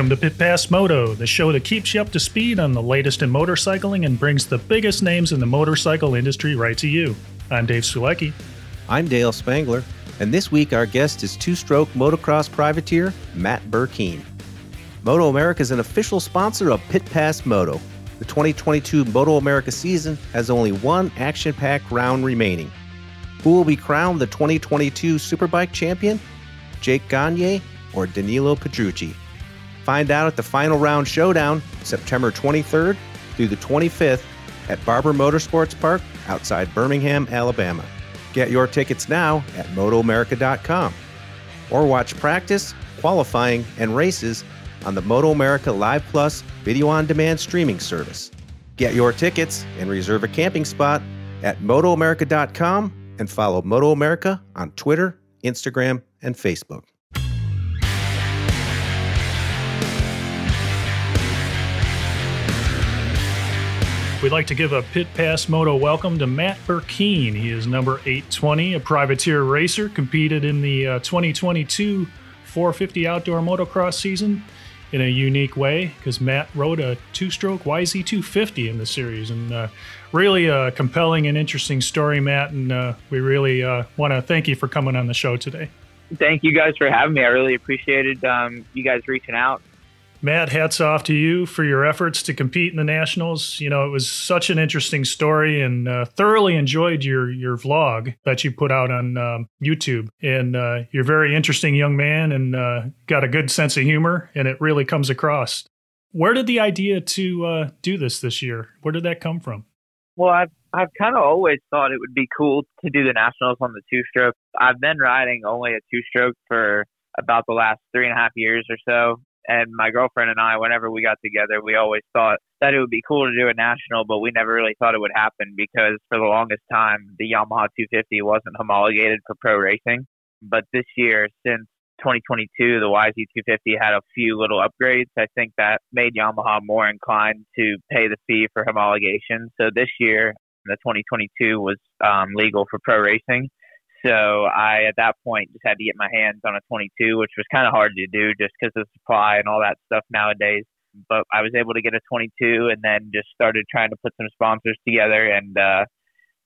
Welcome to Pit Pass Moto, the show that keeps you up to speed on the latest in motorcycling and brings the biggest names in the motorcycle industry right to you. I'm Dave Sulecki. I'm Dale Spangler, and this week our guest is two stroke motocross privateer Matt Burkeen. Moto America is an official sponsor of Pit Pass Moto. The 2022 Moto America season has only one action packed round remaining. Who will be crowned the 2022 Superbike champion? Jake Gagne or Danilo Petrucci? Find out at the final round showdown September 23rd through the 25th at Barber Motorsports Park outside Birmingham, Alabama. Get your tickets now at MotoAmerica.com or watch practice, qualifying, and races on the Moto America Live Plus video on demand streaming service. Get your tickets and reserve a camping spot at MotoAmerica.com and follow Moto America on Twitter, Instagram, and Facebook. We'd like to give a Pit Pass Moto welcome to Matt Burkeen. He is number 820, a privateer racer, competed in the uh, 2022 450 outdoor motocross season in a unique way because Matt rode a two stroke YZ250 in the series. And uh, really a compelling and interesting story, Matt. And uh, we really uh, want to thank you for coming on the show today. Thank you guys for having me. I really appreciated um, you guys reaching out. Matt, hats off to you for your efforts to compete in the nationals. You know, it was such an interesting story, and uh, thoroughly enjoyed your your vlog that you put out on um, YouTube. And uh, you're a very interesting young man, and uh, got a good sense of humor, and it really comes across. Where did the idea to uh, do this this year? Where did that come from? Well, I've I've kind of always thought it would be cool to do the nationals on the two stroke. I've been riding only a two stroke for about the last three and a half years or so and my girlfriend and I, whenever we got together, we always thought that it would be cool to do a national, but we never really thought it would happen because for the longest time, the Yamaha 250 wasn't homologated for pro racing. But this year, since 2022, the YZ250 had a few little upgrades. I think that made Yamaha more inclined to pay the fee for homologation. So this year, the 2022 was um, legal for pro racing. So I, at that point, just had to get my hands on a 22, which was kind of hard to do just because of supply and all that stuff nowadays. But I was able to get a 22 and then just started trying to put some sponsors together and uh,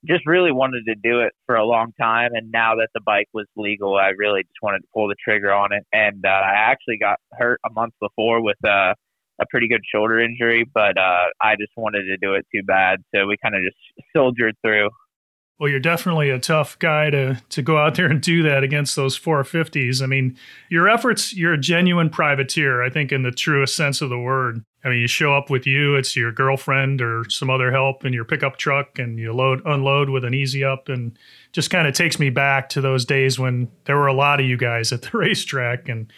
just really wanted to do it for a long time. And now that the bike was legal, I really just wanted to pull the trigger on it. And uh, I actually got hurt a month before with uh, a pretty good shoulder injury, but uh, I just wanted to do it too bad. So we kind of just soldiered through. Well, you're definitely a tough guy to to go out there and do that against those 450s. I mean, your efforts, you're a genuine privateer, I think in the truest sense of the word. I mean, you show up with you, it's your girlfriend or some other help in your pickup truck and you load unload with an easy up and just kind of takes me back to those days when there were a lot of you guys at the racetrack and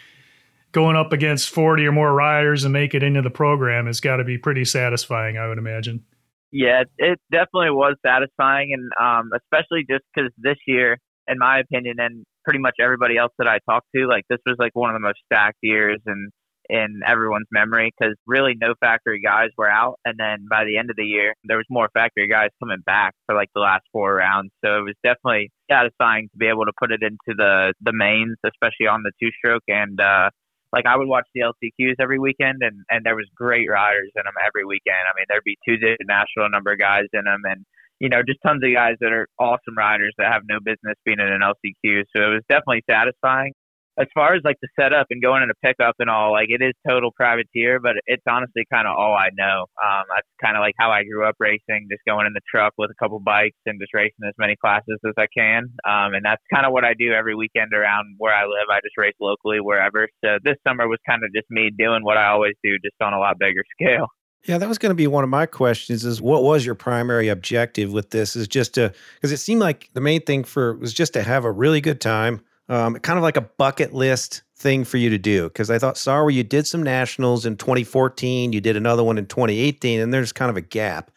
going up against 40 or more riders and make it into the program has got to be pretty satisfying, I would imagine. Yeah, it definitely was satisfying, and um, especially just because this year, in my opinion, and pretty much everybody else that I talked to, like this was like one of the most stacked years and in everyone's memory because really no factory guys were out, and then by the end of the year, there was more factory guys coming back for like the last four rounds. So it was definitely satisfying to be able to put it into the the mains, especially on the two stroke, and uh, like I would watch the LCQs every weekend, and and there was great riders in them every weekend. I mean, there'd be two digit national number guys in them, and you know, just tons of guys that are awesome riders that have no business being in an LCQ. So it was definitely satisfying as far as like the setup and going in a pickup and all, like it is total privateer, but it's honestly kind of all I know. Um, that's kind of like how I grew up racing, just going in the truck with a couple bikes and just racing as many classes as I can. Um, and that's kind of what I do every weekend around where I live. I just race locally wherever. So this summer was kind of just me doing what I always do, just on a lot bigger scale. Yeah, that was going to be one of my questions is what was your primary objective with this is just to because it seemed like the main thing for was just to have a really good time um, kind of like a bucket list thing for you to do because I thought sorry you did some nationals in 2014, you did another one in 2018, and there's kind of a gap,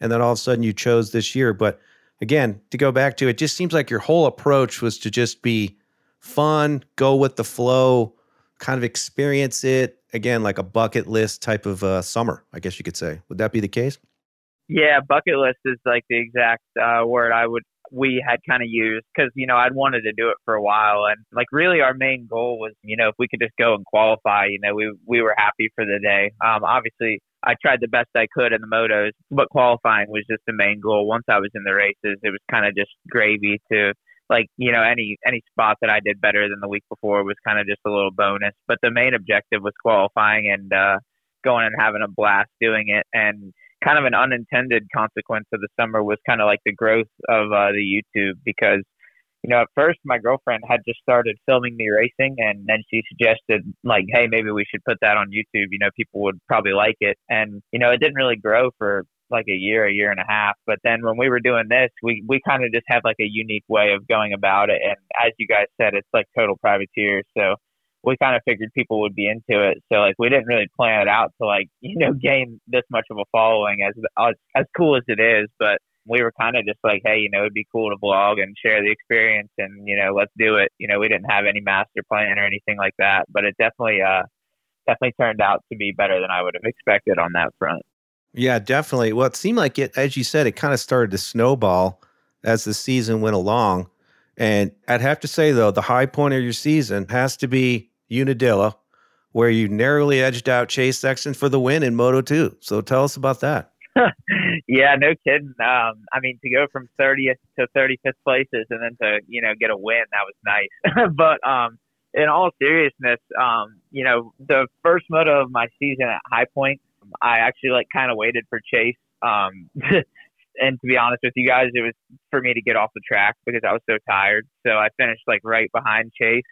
and then all of a sudden you chose this year. But again, to go back to it, just seems like your whole approach was to just be fun, go with the flow, kind of experience it again like a bucket list type of uh, summer, I guess you could say. Would that be the case? Yeah, bucket list is like the exact uh, word I would we had kind of used because you know I'd wanted to do it for a while, and like really our main goal was you know if we could just go and qualify, you know we we were happy for the day. Um, obviously I tried the best I could in the motos, but qualifying was just the main goal. Once I was in the races, it was kind of just gravy to like you know any any spot that I did better than the week before was kind of just a little bonus. But the main objective was qualifying and uh, going and having a blast doing it. And kind of an unintended consequence of the summer was kind of like the growth of uh, the YouTube because you know at first my girlfriend had just started filming me racing and then she suggested like hey maybe we should put that on YouTube you know people would probably like it and you know it didn't really grow for like a year, a year and a half. But then when we were doing this, we we kind of just had like a unique way of going about it. And as you guys said, it's like total privateer. So we kind of figured people would be into it. So like we didn't really plan it out to like you know gain this much of a following as as, as cool as it is, but. We were kind of just like, hey, you know, it'd be cool to vlog and share the experience, and you know, let's do it. You know, we didn't have any master plan or anything like that, but it definitely, uh, definitely turned out to be better than I would have expected on that front. Yeah, definitely. Well, it seemed like it, as you said, it kind of started to snowball as the season went along. And I'd have to say, though, the high point of your season has to be Unadilla, where you narrowly edged out Chase Sexton for the win in Moto 2. So tell us about that. yeah, no kidding. Um, I mean, to go from 30th to 35th places and then to, you know, get a win, that was nice. but um, in all seriousness, um, you know, the first moto of my season at High Point, I actually like kind of waited for Chase. Um, and to be honest with you guys, it was for me to get off the track because I was so tired. So I finished like right behind Chase.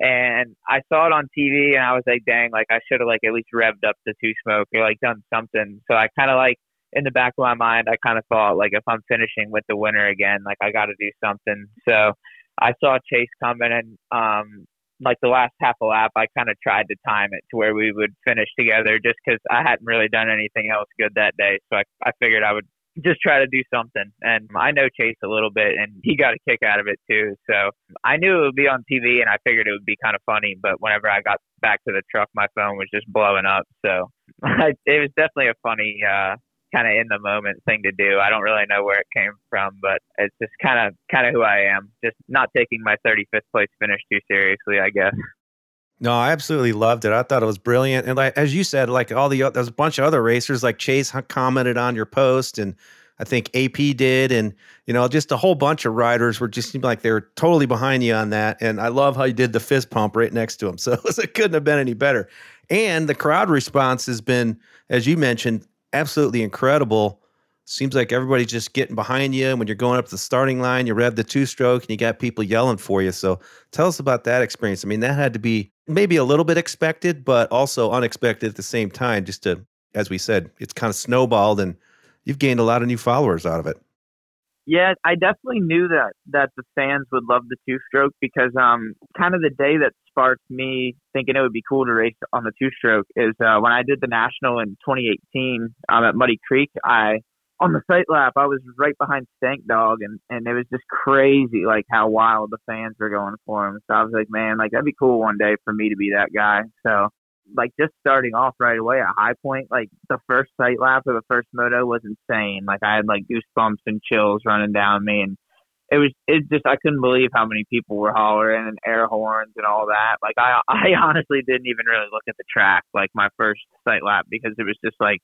And I saw it on TV and I was like, dang, like I should have like at least revved up the two smoke or like done something. So I kind of like in the back of my mind, I kind of thought like if I'm finishing with the winner again, like I got to do something. So I saw Chase coming and um like the last half a lap, I kind of tried to time it to where we would finish together just because I hadn't really done anything else good that day. So I, I figured I would just try to do something. And I know Chase a little bit, and he got a kick out of it too. So I knew it would be on TV, and I figured it would be kind of funny. But whenever I got back to the truck, my phone was just blowing up. So it was definitely a funny uh, kind of in the moment thing to do. I don't really know where it came from, but it's just kind of kind of who I am. Just not taking my 35th place finish too seriously, I guess. No, I absolutely loved it. I thought it was brilliant, and like as you said, like all the there's a bunch of other racers, like Chase commented on your post, and I think AP did, and you know, just a whole bunch of riders were just seemed like they were totally behind you on that. And I love how you did the fist pump right next to him, so it couldn't have been any better. And the crowd response has been, as you mentioned, absolutely incredible. Seems like everybody's just getting behind you. When you're going up the starting line, you rev the two stroke and you got people yelling for you. So tell us about that experience. I mean, that had to be maybe a little bit expected, but also unexpected at the same time. Just to, as we said, it's kind of snowballed and you've gained a lot of new followers out of it. Yeah, I definitely knew that that the fans would love the two stroke because um kind of the day that sparked me thinking it would be cool to race on the two stroke is uh, when I did the national in 2018 um, at Muddy Creek. I on the sight lap I was right behind Stank Dog and and it was just crazy like how wild the fans were going for him. So I was like, man, like that'd be cool one day for me to be that guy. So like just starting off right away at High Point, like the first sight lap of the first moto was insane. Like I had like goosebumps and chills running down me, and it was it just I couldn't believe how many people were hollering and air horns and all that. Like I I honestly didn't even really look at the track like my first sight lap because it was just like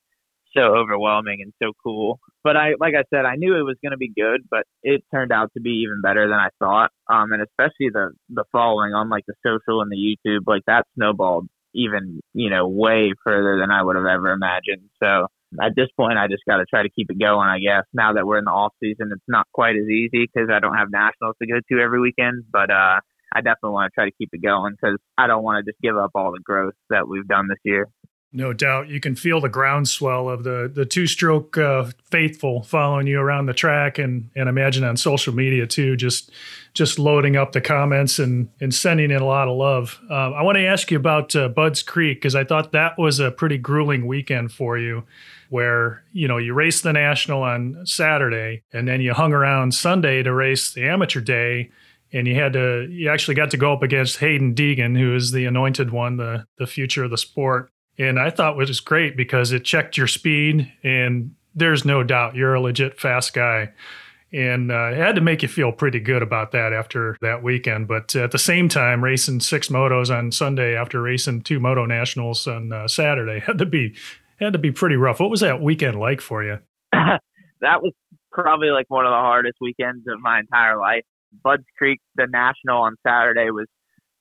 so overwhelming and so cool. But I like I said, I knew it was going to be good, but it turned out to be even better than I thought. Um, and especially the the following on like the social and the YouTube, like that snowballed even, you know, way further than I would have ever imagined. So at this point, I just got to try to keep it going, I guess. Now that we're in the off season, it's not quite as easy because I don't have nationals to go to every weekend, but, uh, I definitely want to try to keep it going because I don't want to just give up all the growth that we've done this year. No doubt, you can feel the groundswell of the the two stroke uh, faithful following you around the track, and and imagine on social media too, just just loading up the comments and and sending in a lot of love. Uh, I want to ask you about uh, Budds Creek because I thought that was a pretty grueling weekend for you, where you know you raced the national on Saturday, and then you hung around Sunday to race the amateur day and you had to you actually got to go up against Haiden Deegan, who is the anointed one, the the future of the sport. And I thought it was great because it checked your speed, and there's no doubt you're a legit fast guy. and uh, it had to make you feel pretty good about that after that weekend. But at the same time, racing six motos on Sunday after racing two moto nationals on uh, Saturday had to be had to be pretty rough. What was that weekend like for you? that was probably like one of the hardest weekends of my entire life. Budds Creek, the national on Saturday was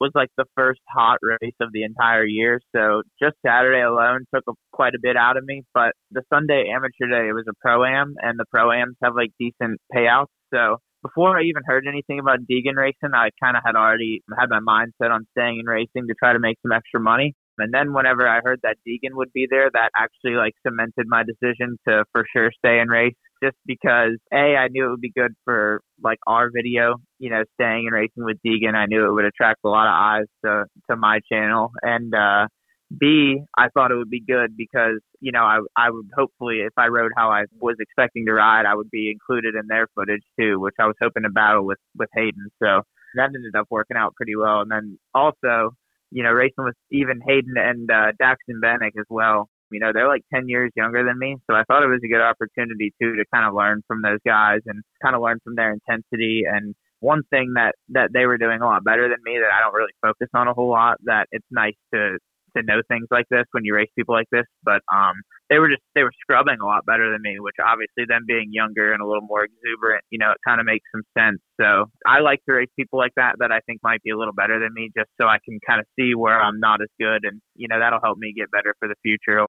was like the first hot race of the entire year. So just Saturday alone took a, quite a bit out of me. But the Sunday amateur day, it was a pro am, and the pro ams have like decent payouts. So before I even heard anything about Deegan racing, I kind of had already had my mind set on staying in racing to try to make some extra money. And then whenever I heard that Deegan would be there, that actually like cemented my decision to for sure stay and race just because A, I knew it would be good for like our video, you know, staying and racing with Deegan. I knew it would attract a lot of eyes to, to my channel. And, uh, B, I thought it would be good because, you know, I, I would hopefully, if I rode how I was expecting to ride, I would be included in their footage too, which I was hoping to battle with, with Haiden. So that ended up working out pretty well. And then also, you know, racing with even Haiden and uh, Daxton Bennick as well. You know, they're like 10 years younger than me. So I thought it was a good opportunity, too, to kind of learn from those guys and kind of learn from their intensity. And one thing that, that they were doing a lot better than me that I don't really focus on a whole lot that it's nice to, to know things like this when you race people like this. But um, they were just they were scrubbing a lot better than me, which obviously them being younger and a little more exuberant, you know, it kind of makes some sense. So I like to race people like that that I think might be a little better than me, just so I can kind of see where I'm not as good, and you know that'll help me get better for the future.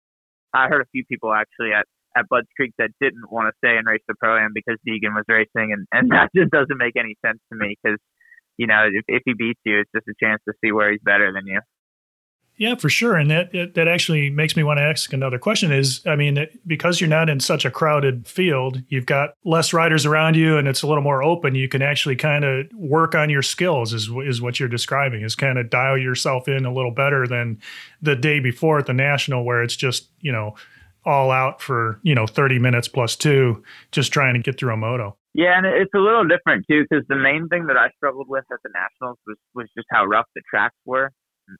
I heard a few people actually at at Budds Creek that didn't want to stay and race the pro am because Deegan was racing, and and that just doesn't make any sense to me because you know if if he beats you, it's just a chance to see where he's better than you. Yeah, for sure. And that that actually makes me want to ask another question is I mean, because you're not in such a crowded field, you've got less riders around you and it's a little more open, you can actually kind of work on your skills is is what you're describing. Is kind of dial yourself in a little better than the day before at the national where it's just, you know, all out for, you know, 30 minutes plus 2 just trying to get through a moto. Yeah, and it's a little different too because the main thing that I struggled with at the nationals was was just how rough the tracks were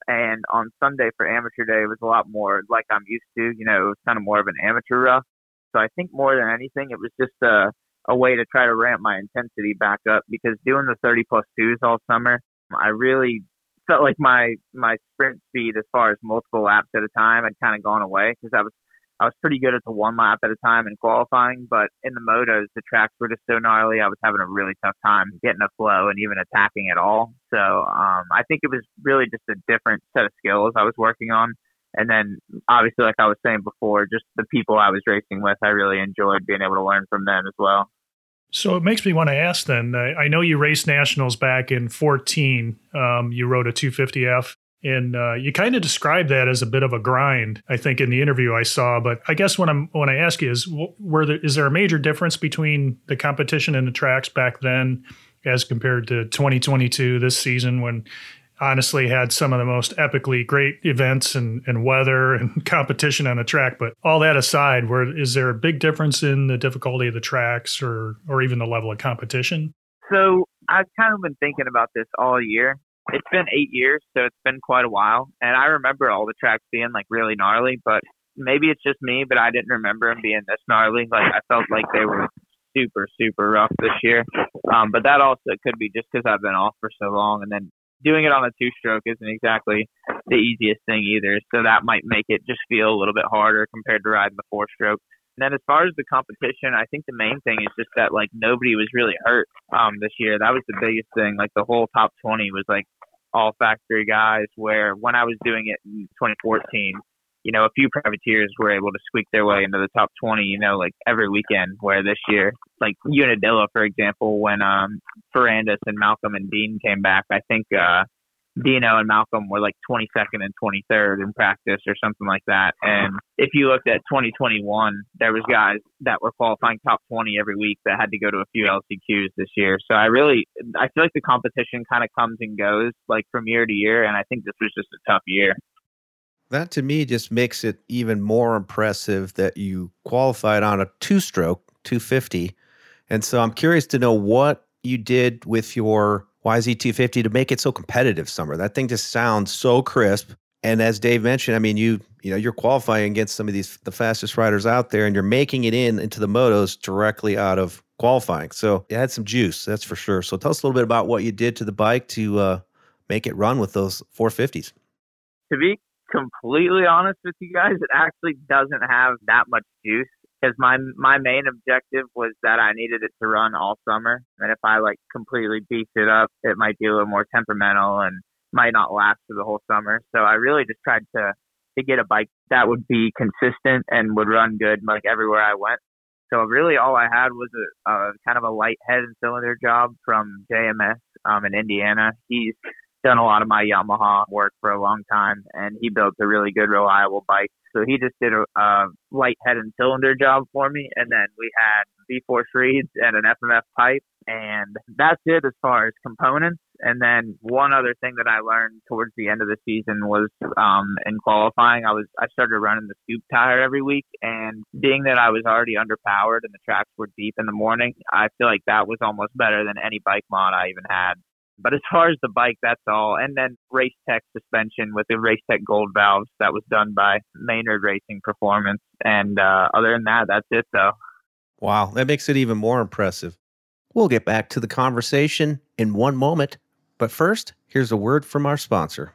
and on Sunday for amateur day, it was a lot more like I'm used to. You know, it was kind of more of an amateur rough. So I think more than anything, it was just a a way to try to ramp my intensity back up because doing the 30 plus twos all summer, I really felt like my my sprint speed as far as multiple laps at a time had kind of gone away because I was I was pretty good at the one lap at a time in qualifying, but in the motos, the tracks were just so gnarly. I was having a really tough time getting a flow and even attacking at all. So um, I think it was really just a different set of skills I was working on. And then obviously, like I was saying before, just the people I was racing with, I really enjoyed being able to learn from them as well. So it makes me want to ask then. I, I know you raced nationals back in 14. Um, you rode a 250F. And uh, you kind of described that as a bit of a grind, I think, in the interview I saw. But I guess when I'm when I ask you is, were there, is there a major difference between the competition and the tracks back then, as compared to 2022 this season, when honestly had some of the most epically great events and, and weather and competition on the track. But all that aside, where is there a big difference in the difficulty of the tracks or or even the level of competition? So I've kind of been thinking about this all year it's been eight years, so it's been quite a while. And I remember all the tracks being like really gnarly, but maybe it's just me, but I didn't remember them being this gnarly. Like I felt like they were super, super rough this year. Um, but that also could be just because I've been off for so long, and then doing it on a two stroke isn't exactly the easiest thing either. So that might make it just feel a little bit harder compared to riding the four stroke. And then as far as the competition, I think the main thing is just that like nobody was really hurt um this year. That was the biggest thing. Like the whole top 20 was like all factory guys where when I was doing it in 2014, you know, a few privateers were able to squeak their way into the top 20, you know, like every weekend. Where this year, like Unadilla, for example, when um Ferrandis and Malcolm and Dean came back, I think uh Dino and Malcolm were like 22nd and 23rd in practice or something like that. And if you looked at 2021, there was guys that were qualifying top 20 every week that had to go to a few LCQs this year. So I really, I feel like the competition kind of comes and goes like from year to year. And I think this was just a tough year. That to me just makes it even more impressive that you qualified on a two stroke 250. And so I'm curious to know what you did with your YZ250 to make it so competitive summer. That thing just sounds so crisp. And as Dave mentioned, I mean, you you know you're qualifying against some of these the fastest riders out there, and you're making it in into the motos directly out of qualifying. So it had some juice, that's for sure. So tell us a little bit about what you did to the bike to uh, make it run with those 450s. To be completely honest with you guys, it actually doesn't have that much juice because my my main objective was that I needed it to run all summer, and if I like completely beefed it up, it might be a little more temperamental and might not last for the whole summer. So I really just tried to to get a bike that would be consistent and would run good like everywhere I went. So really, all I had was a, a kind of a light head and cylinder job from JMS um, in Indiana. He's done a lot of my Yamaha work for a long time, and he built a really good, reliable bike. So he just did a, a light head and cylinder job for me, and then we had V-force reeds and an FMF pipe, and that's it as far as components. And then one other thing that I learned towards the end of the season was um, in qualifying, I was I started running the scoop tire every week, and being that I was already underpowered and the tracks were deep in the morning, I feel like that was almost better than any bike mod I even had. But as far as the bike, that's all. And then Race Tech suspension with the Race Tech Gold valves that was done by Maynard Racing Performance. And uh, other than that, that's it though. Wow, that makes it even more impressive. We'll get back to the conversation in one moment. But first, here's a word from our sponsor.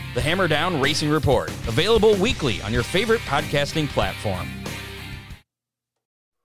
The Hammer Down Racing Report, available weekly on your favorite podcasting platform.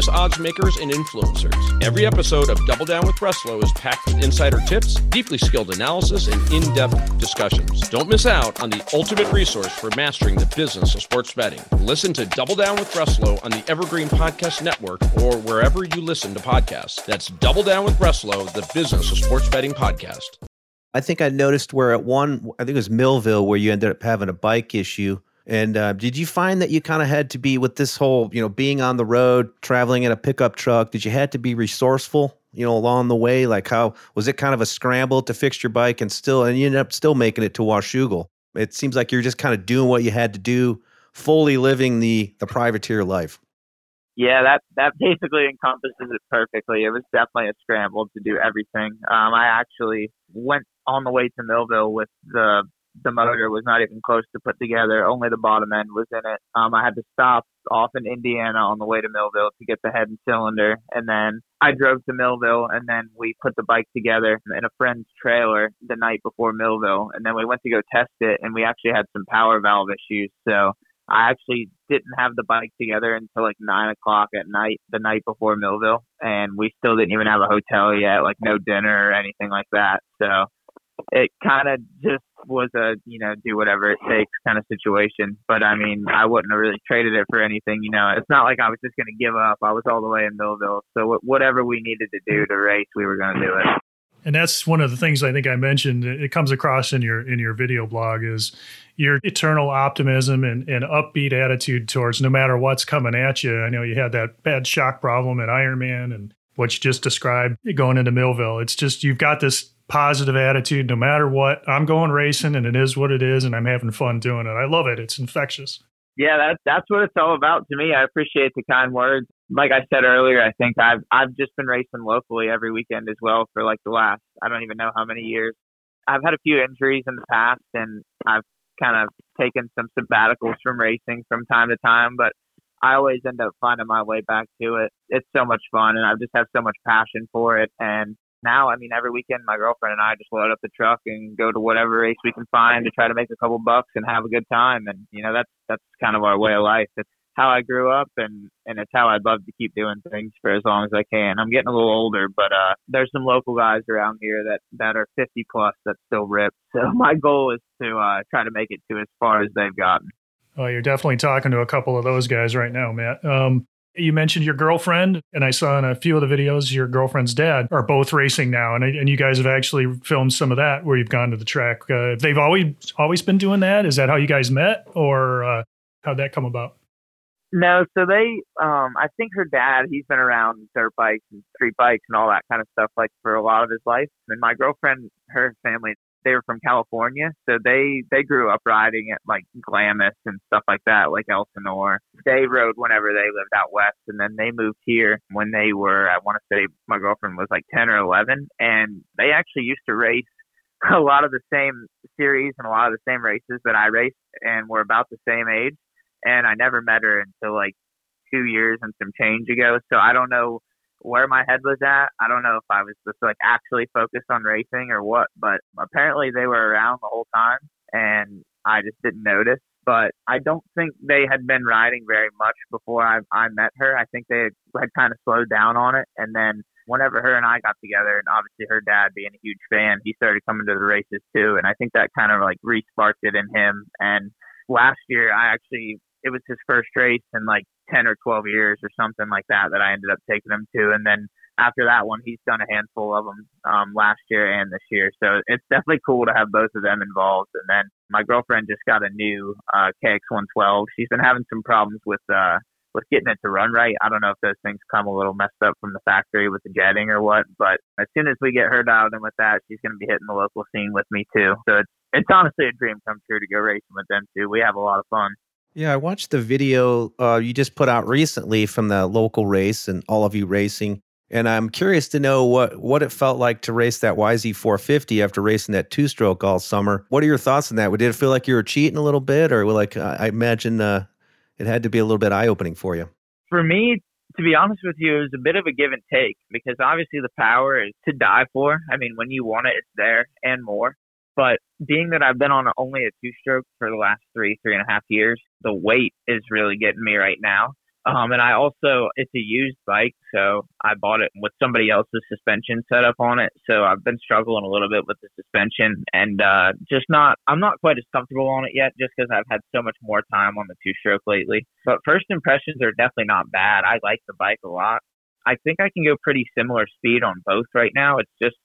famous odds makers and influencers. Every episode of Double Down with Breslow is packed with insider tips, deeply skilled analysis, and in depth discussions. Don't miss out on the ultimate resource for mastering the business of sports betting. Listen to Double Down with Breslow on the Evergreen Podcast Network or wherever you listen to podcasts. That's Double Down with Breslow, the business of sports betting podcast. I think I noticed where at one, I think it was Millville, where you ended up having a bike issue and uh, did you find that you kind of had to be with this whole, you know, being on the road, traveling in a pickup truck? Did you had to be resourceful, you know, along the way? Like how was it kind of a scramble to fix your bike and still, and you ended up still making it to Washougal? It seems like you're just kind of doing what you had to do, fully living the the privateer life. Yeah, that that basically encompasses it perfectly. It was definitely a scramble to do everything. Um, I actually went on the way to Millville with the the motor was not even close to put together. Only the bottom end was in it. Um, I had to stop off in Indiana on the way to Millville to get the head and cylinder, and then I drove to Millville, and then we put the bike together in a friend's trailer the night before Millville, and then we went to go test it, and we actually had some power valve issues, so. I actually didn't have the bike together until like nine o'clock at night, the night before Millville, and we still didn't even have a hotel yet, like no dinner or anything like that. So it kind of just was a you know do whatever it takes kind of situation. But I mean, I wouldn't have really traded it for anything. You know, it's not like I was just going to give up. I was all the way in Millville, so whatever we needed to do to race, we were going to do it. And that's one of the things I think I mentioned. It comes across in your in your video blog is your eternal optimism and, and upbeat attitude towards no matter what's coming at you. I know you had that bad shock problem at Ironman and what you just described going into Millville. It's just you've got this positive attitude no matter what. I'm going racing and it is what it is and I'm having fun doing it. I love it. It's infectious. Yeah, that, that's what it's all about to me. I appreciate the kind words. Like I said earlier, I think I've I've just been racing locally every weekend as well for like the last I don't even know how many years. I've had a few injuries in the past and I've kind of taken some sabbaticals from racing from time to time, but I always end up finding my way back to it. It's so much fun and I just have so much passion for it and now, I mean, every weekend, my girlfriend and I just load up the truck and go to whatever race we can find to try to make a couple bucks and have a good time. And you know, that's that's kind of our way of life. It's how I grew up and and it's how I'd love to keep doing things for as long as I can. I'm getting a little older, but uh there's some local guys around here that that are 50 plus that still rip. So my goal is to uh try to make it to as far as they've gotten. Oh, you're definitely talking to a couple of those guys right now, Matt. Um, you mentioned your girlfriend, and I saw in a few of the videos your girlfriend's dad are both racing now, and and you guys have actually filmed some of that where you've gone to the track. Uh, they've always always been doing that. Is that how you guys met, or uh, how'd that come about? No, so they, um, I think her dad, he's been around dirt bikes and street bikes and all that kind of stuff like for a lot of his life. And my girlfriend, her family, they were from California, so they they grew up riding at like Glamis and stuff like that, like Elsinore. They rode whenever they lived out west, and then they moved here when they were, I want to say, my girlfriend was like ten or eleven, and they actually used to race a lot of the same series and a lot of the same races that I raced, and were about the same age and I never met her until like two years and some change ago. So I don't know where my head was at. I don't know if I was just like actually focused on racing or what, but apparently they were around the whole time and I just didn't notice. But I don't think they had been riding very much before I, I met her. I think they had, had kind of slowed down on it. And then whenever her and I got together, and obviously her dad being a huge fan, he started coming to the races too. And I think that kind of like re-sparked it in him. And last year, I actually it was his first race and like 10 or 12 years or something like that that I ended up taking him to. And then after that one, he's done a handful of them um, last year and this year. So it's definitely cool to have both of them involved. And then my girlfriend just got a new uh, KX112. She's been having some problems with uh, with getting it to run right. I don't know if those things come a little messed up from the factory with the jetting or what, but as soon as we get her dialed in with that, she's going to be hitting the local scene with me too. So it's it's honestly a dream come true to go racing with them too. We have a lot of fun. Yeah, I watched the video uh, you just put out recently from the local race and all of you racing. And I'm curious to know what, what it felt like to race that YZ450 after racing that two stroke all summer. What are your thoughts on that? Did it feel like you were cheating a little bit, or like I imagine uh, it had to be a little bit eye opening for you? For me, to be honest with you, it was a bit of a give and take because obviously the power is to die for. I mean, when you want it, it's there and more. But being that I've been on only a two stroke for the last three, three and a half years, the weight is really getting me right now. Um, and I also, it's a used bike, so I bought it with somebody else's suspension set up on it. So I've been struggling a little bit with the suspension and uh, just not, I'm not quite as comfortable on it yet just because I've had so much more time on the two stroke lately. But first impressions are definitely not bad. I like the bike a lot. I think I can go pretty similar speed on both right now. It's just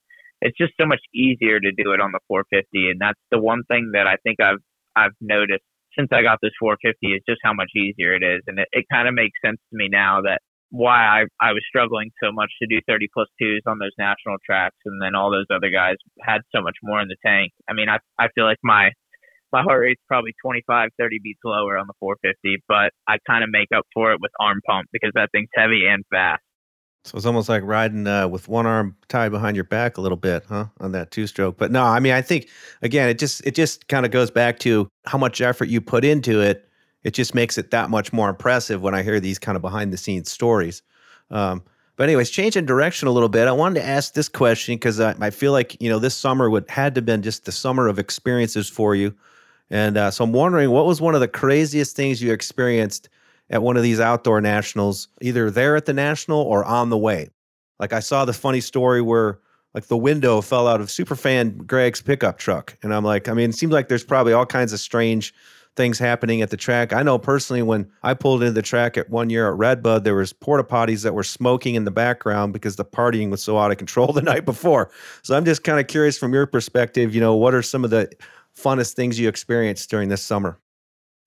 it's just so much easier to do it on the 450, and that's the one thing that I think I've I've noticed since I got this 450 is just how much easier it is, and it, it kind of makes sense to me now that why I I was struggling so much to do 30 plus twos on those national tracks, and then all those other guys had so much more in the tank. I mean, I I feel like my my heart rate's probably 25, 30 beats lower on the 450, but I kind of make up for it with arm pump because that thing's heavy and fast. So it's almost like riding uh, with one arm tied behind your back a little bit, huh? On that two stroke. But no, I mean, I think again, it just it just kind of goes back to how much effort you put into it. It just makes it that much more impressive when I hear these kind of behind the scenes stories. Um, but anyways, changing direction a little bit, I wanted to ask this question because I, I, feel like you know this summer would had to been just the summer of experiences for you, and uh, so I'm wondering what was one of the craziest things you experienced at one of these outdoor nationals, either there at the national or on the way. Like I saw the funny story where like the window fell out of superfan Greg's pickup truck. And I'm like, I mean, it seems like there's probably all kinds of strange things happening at the track. I know personally when I pulled into the track at one year at Redbud, there was porta potties that were smoking in the background because the partying was so out of control the night before. So I'm just kind of curious from your perspective, you know, what are some of the funnest things you experienced during this summer?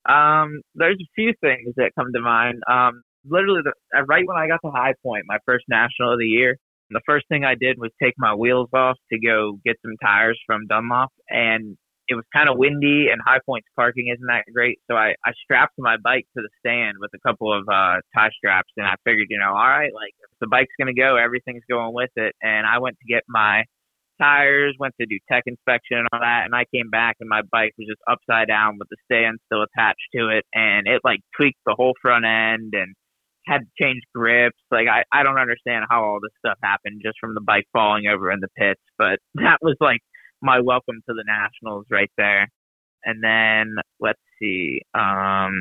Um, there's a few things that come to mind. Um, literally, the, uh, right when I got to High Point, my first national of the year, the first thing I did was take my wheels off to go get some tires from Dunlop, and it was kind of windy, and High Point's parking isn't that great. So I, I strapped my bike to the stand with a couple of uh, tie straps, and I figured, you know, all right, like if the bike's gonna go, everything's going with it. And I went to get my tires, went to do tech inspection and all that, and I came back and my bike was just upside down with the stand still attached to it, and it like tweaked the whole front end and had to change grips. Like I, I don't understand how all this stuff happened just from the bike falling over in the pits, but that was like my welcome to the nationals right there. And then let's see, um,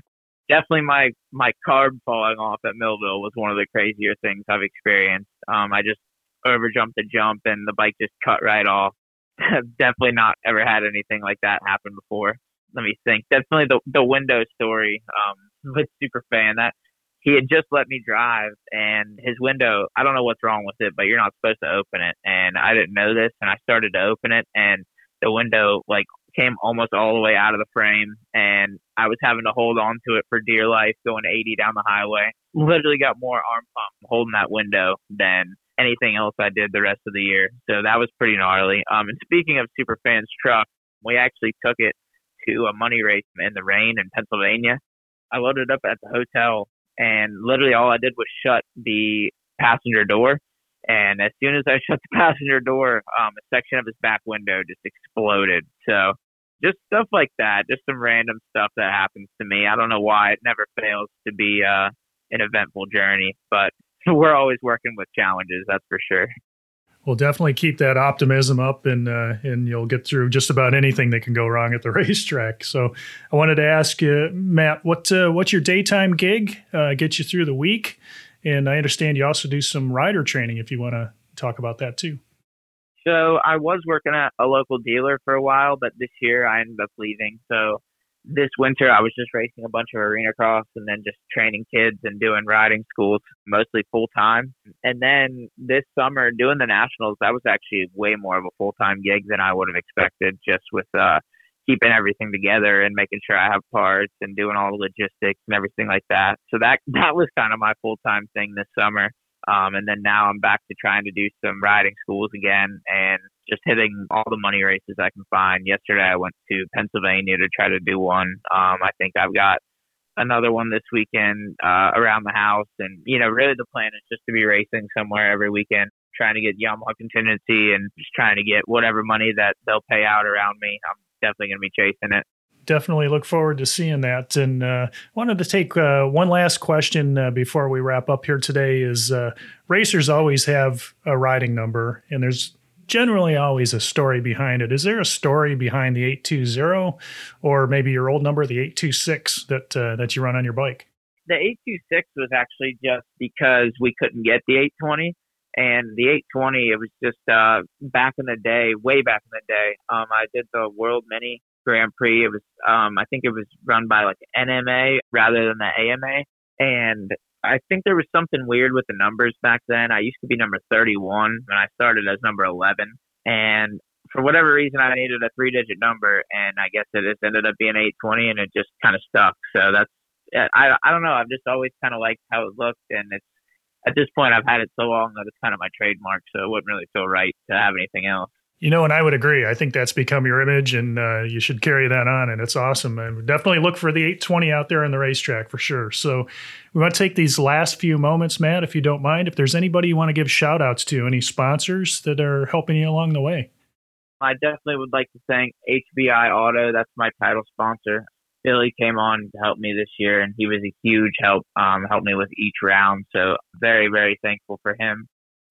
definitely my my carb falling off at Millville was one of the crazier things I've experienced. Um, I just overjumped the jump and the bike just cut right off. Definitely not ever had anything like that happen before. Let me think. Definitely the the window story um, with Superfan. that he had just let me drive and his window i don't know what's wrong with it but you're not supposed to open it and i didn't know this and i started to open it and the window like came almost all the way out of the frame and I was having to hold on to it for dear life going 80 down the highway. Literally got more arm pump holding that window than anything else I did the rest of the year. So that was pretty gnarly. Um, and speaking of Superfan's truck, we actually took it to a money race in the rain in Pennsylvania. I loaded up at the hotel and literally all I did was shut the passenger door and as soon as I shut the passenger door, um, a section of his back window just exploded. So just stuff like that, just some random stuff that happens to me. I don't know why it never fails to be uh, an eventful journey, but we're always working with challenges, that's for sure. Well, definitely keep that optimism up, and uh, and you'll get through just about anything that can go wrong at the racetrack. So, I wanted to ask you, Matt, what uh, what's your daytime gig? Uh, get you through the week, and I understand you also do some rider training if you want to talk about that too. So I was working at a local dealer for a while, but this year I ended up leaving. So this winter I was just racing a bunch of arena cross and then just training kids and doing riding schools mostly full time. And then this summer doing the nationals, that was actually way more of a full time gig than I would have expected just with uh keeping everything together and making sure I have parts and doing all the logistics and everything like that. So that that was kind of my full time thing this summer. Um, and then now I'm back to trying to do some riding schools again and just hitting all the money races I can find. Yesterday I went to Pennsylvania to try to do one. Um, I think I've got another one this weekend uh, around the house. And, you know, really the plan is just to be racing somewhere every weekend, trying to get Yamaha contingency and just trying to get whatever money that they'll pay out around me. I'm definitely going to be chasing it. Definitely look forward to seeing that. And uh, wanted to take uh, one last question uh, before we wrap up here today. Is uh, racers always have a riding number, and there's generally always a story behind it. Is there a story behind the 820 or maybe your old number, the 826 that uh, that you run on your bike? The 826 was actually just because we couldn't get the 820 and the 820 it was just uh back in the day way back in the day um i did the world mini grand prix it was um i think it was run by like nma rather than the ama and i think there was something weird with the numbers back then i used to be number 31 when i started as number 11 and for whatever reason i needed a three digit number and i guess it just ended up being 820 and it just kind of stuck so that's I, I don't know. I've just always kind of liked how it looked, and it's at this point, I've had it so long that it's kind of my trademark, so it wouldn't really feel right to have anything else. You know, and I would agree. I think that's become your image, and uh, you should carry that on. And it's awesome. And definitely look for the 820 out there on the racetrack for sure. So we want to take these last few moments, Matt, if you don't mind. If there's anybody you want to give shout outs to, any sponsors that are helping you along the way. I definitely would like to thank HBI Auto. That's my title sponsor. Billy came on to help me this year, and he was a huge help. Um, helped me with each round, so very very thankful for him.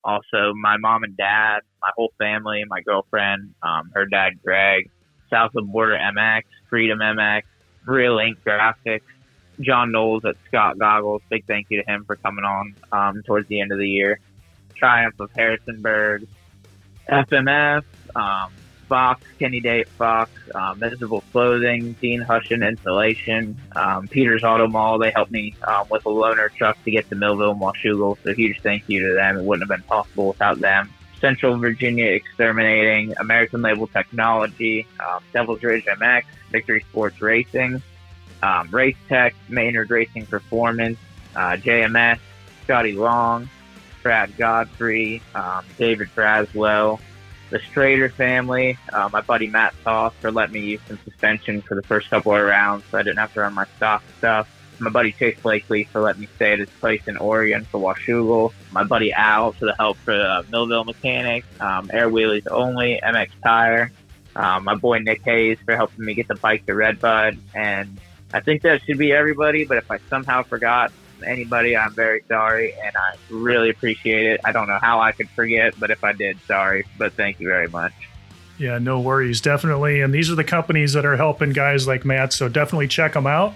Also, my mom and dad, my whole family, my girlfriend, um, her dad Greg, South of Border MX, Freedom MX, Real Ink Graphics, John Knowles at Scott Goggles. Big thank you to him for coming on um, towards the end of the year. Triumph of Harrisonburg, FMF, um, Fox, Kenny Day at Fox, um, Visible Clothing, Dean Hushin Installation, um, Peter's Auto Mall. They helped me um, with a loaner truck to get to Millville and Washougal. So huge thank you to them. It wouldn't have been possible without them. Central Virginia Exterminating, American Label Technology, um, Devil's Ridge MX, Victory Sports Racing, um, Race Tech, Maynard Racing Performance, uh, JMS, Scotty Long, Brad Godfrey, um, David Braswell, the Strader family, uh, my buddy Matt Toss for letting me use some suspension for the first couple of rounds so I didn't have to run my stock stuff. My buddy Chase Blakely for letting me stay at his place in Oregon for Washougal. My buddy Al for the help for uh, Millville Mechanics, um, Air Wheelies Only, MX Tire. Um, my boy Nick Hayes for helping me get the bike to Redbud. And I think that should be everybody, but if I somehow forgot, anybody, I'm very sorry, and I really appreciate it. I don't know how I could forget, but if I did, sorry. But thank you very much. Yeah, no worries, definitely. And these are the companies that are helping guys like Matt, so definitely check them out.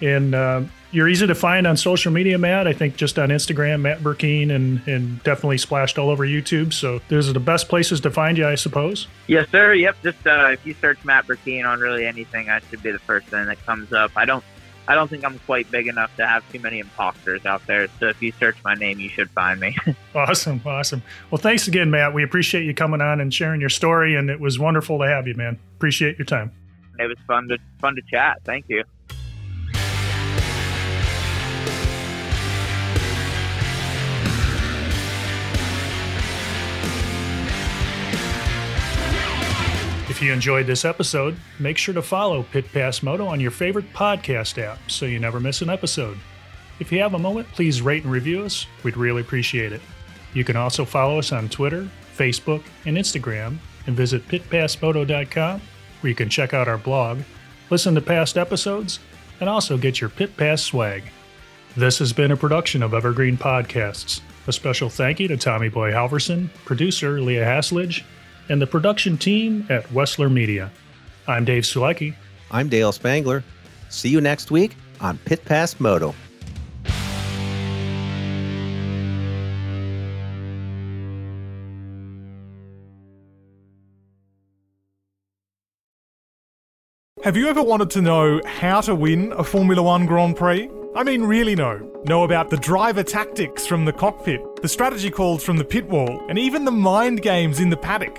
And uh, You're easy to find on social media, Matt. I think just on Instagram, Matt Burkeen, and, and definitely splashed all over YouTube. So those are the best places to find you, I suppose. Yes, sir. Yep. Just uh, if you search Matt Burkeen on really anything, I should be the first thing that comes up. I don't I don't think I'm quite big enough to have too many imposters out there. So if you search my name, you should find me. awesome, awesome. Well, thanks again, Matt. We appreciate you coming on and sharing your story, and it was wonderful to have you, man. Appreciate your time. It was fun to fun to chat. Thank you. If you enjoyed this episode, make sure to follow Pit Pass Moto on your favorite podcast app so you never miss an episode. If you have a moment, please rate and review us. We'd really appreciate it. You can also follow us on Twitter, Facebook, and Instagram, and visit pitpassmoto.com where you can check out our blog, listen to past episodes, and also get your Pit Pass swag. This has been a production of Evergreen Podcasts. A special thank you to Tommy Boy Halverson, producer Leah Haslidge, and the production team at Wessler Media. I'm Dave Sulecki. I'm Dale Spangler. See you next week on Pit Pass Moto. Have you ever wanted to know how to win a Formula One Grand Prix? I mean, really know. Know about the driver tactics from the cockpit, the strategy calls from the pit wall, and even the mind games in the paddock.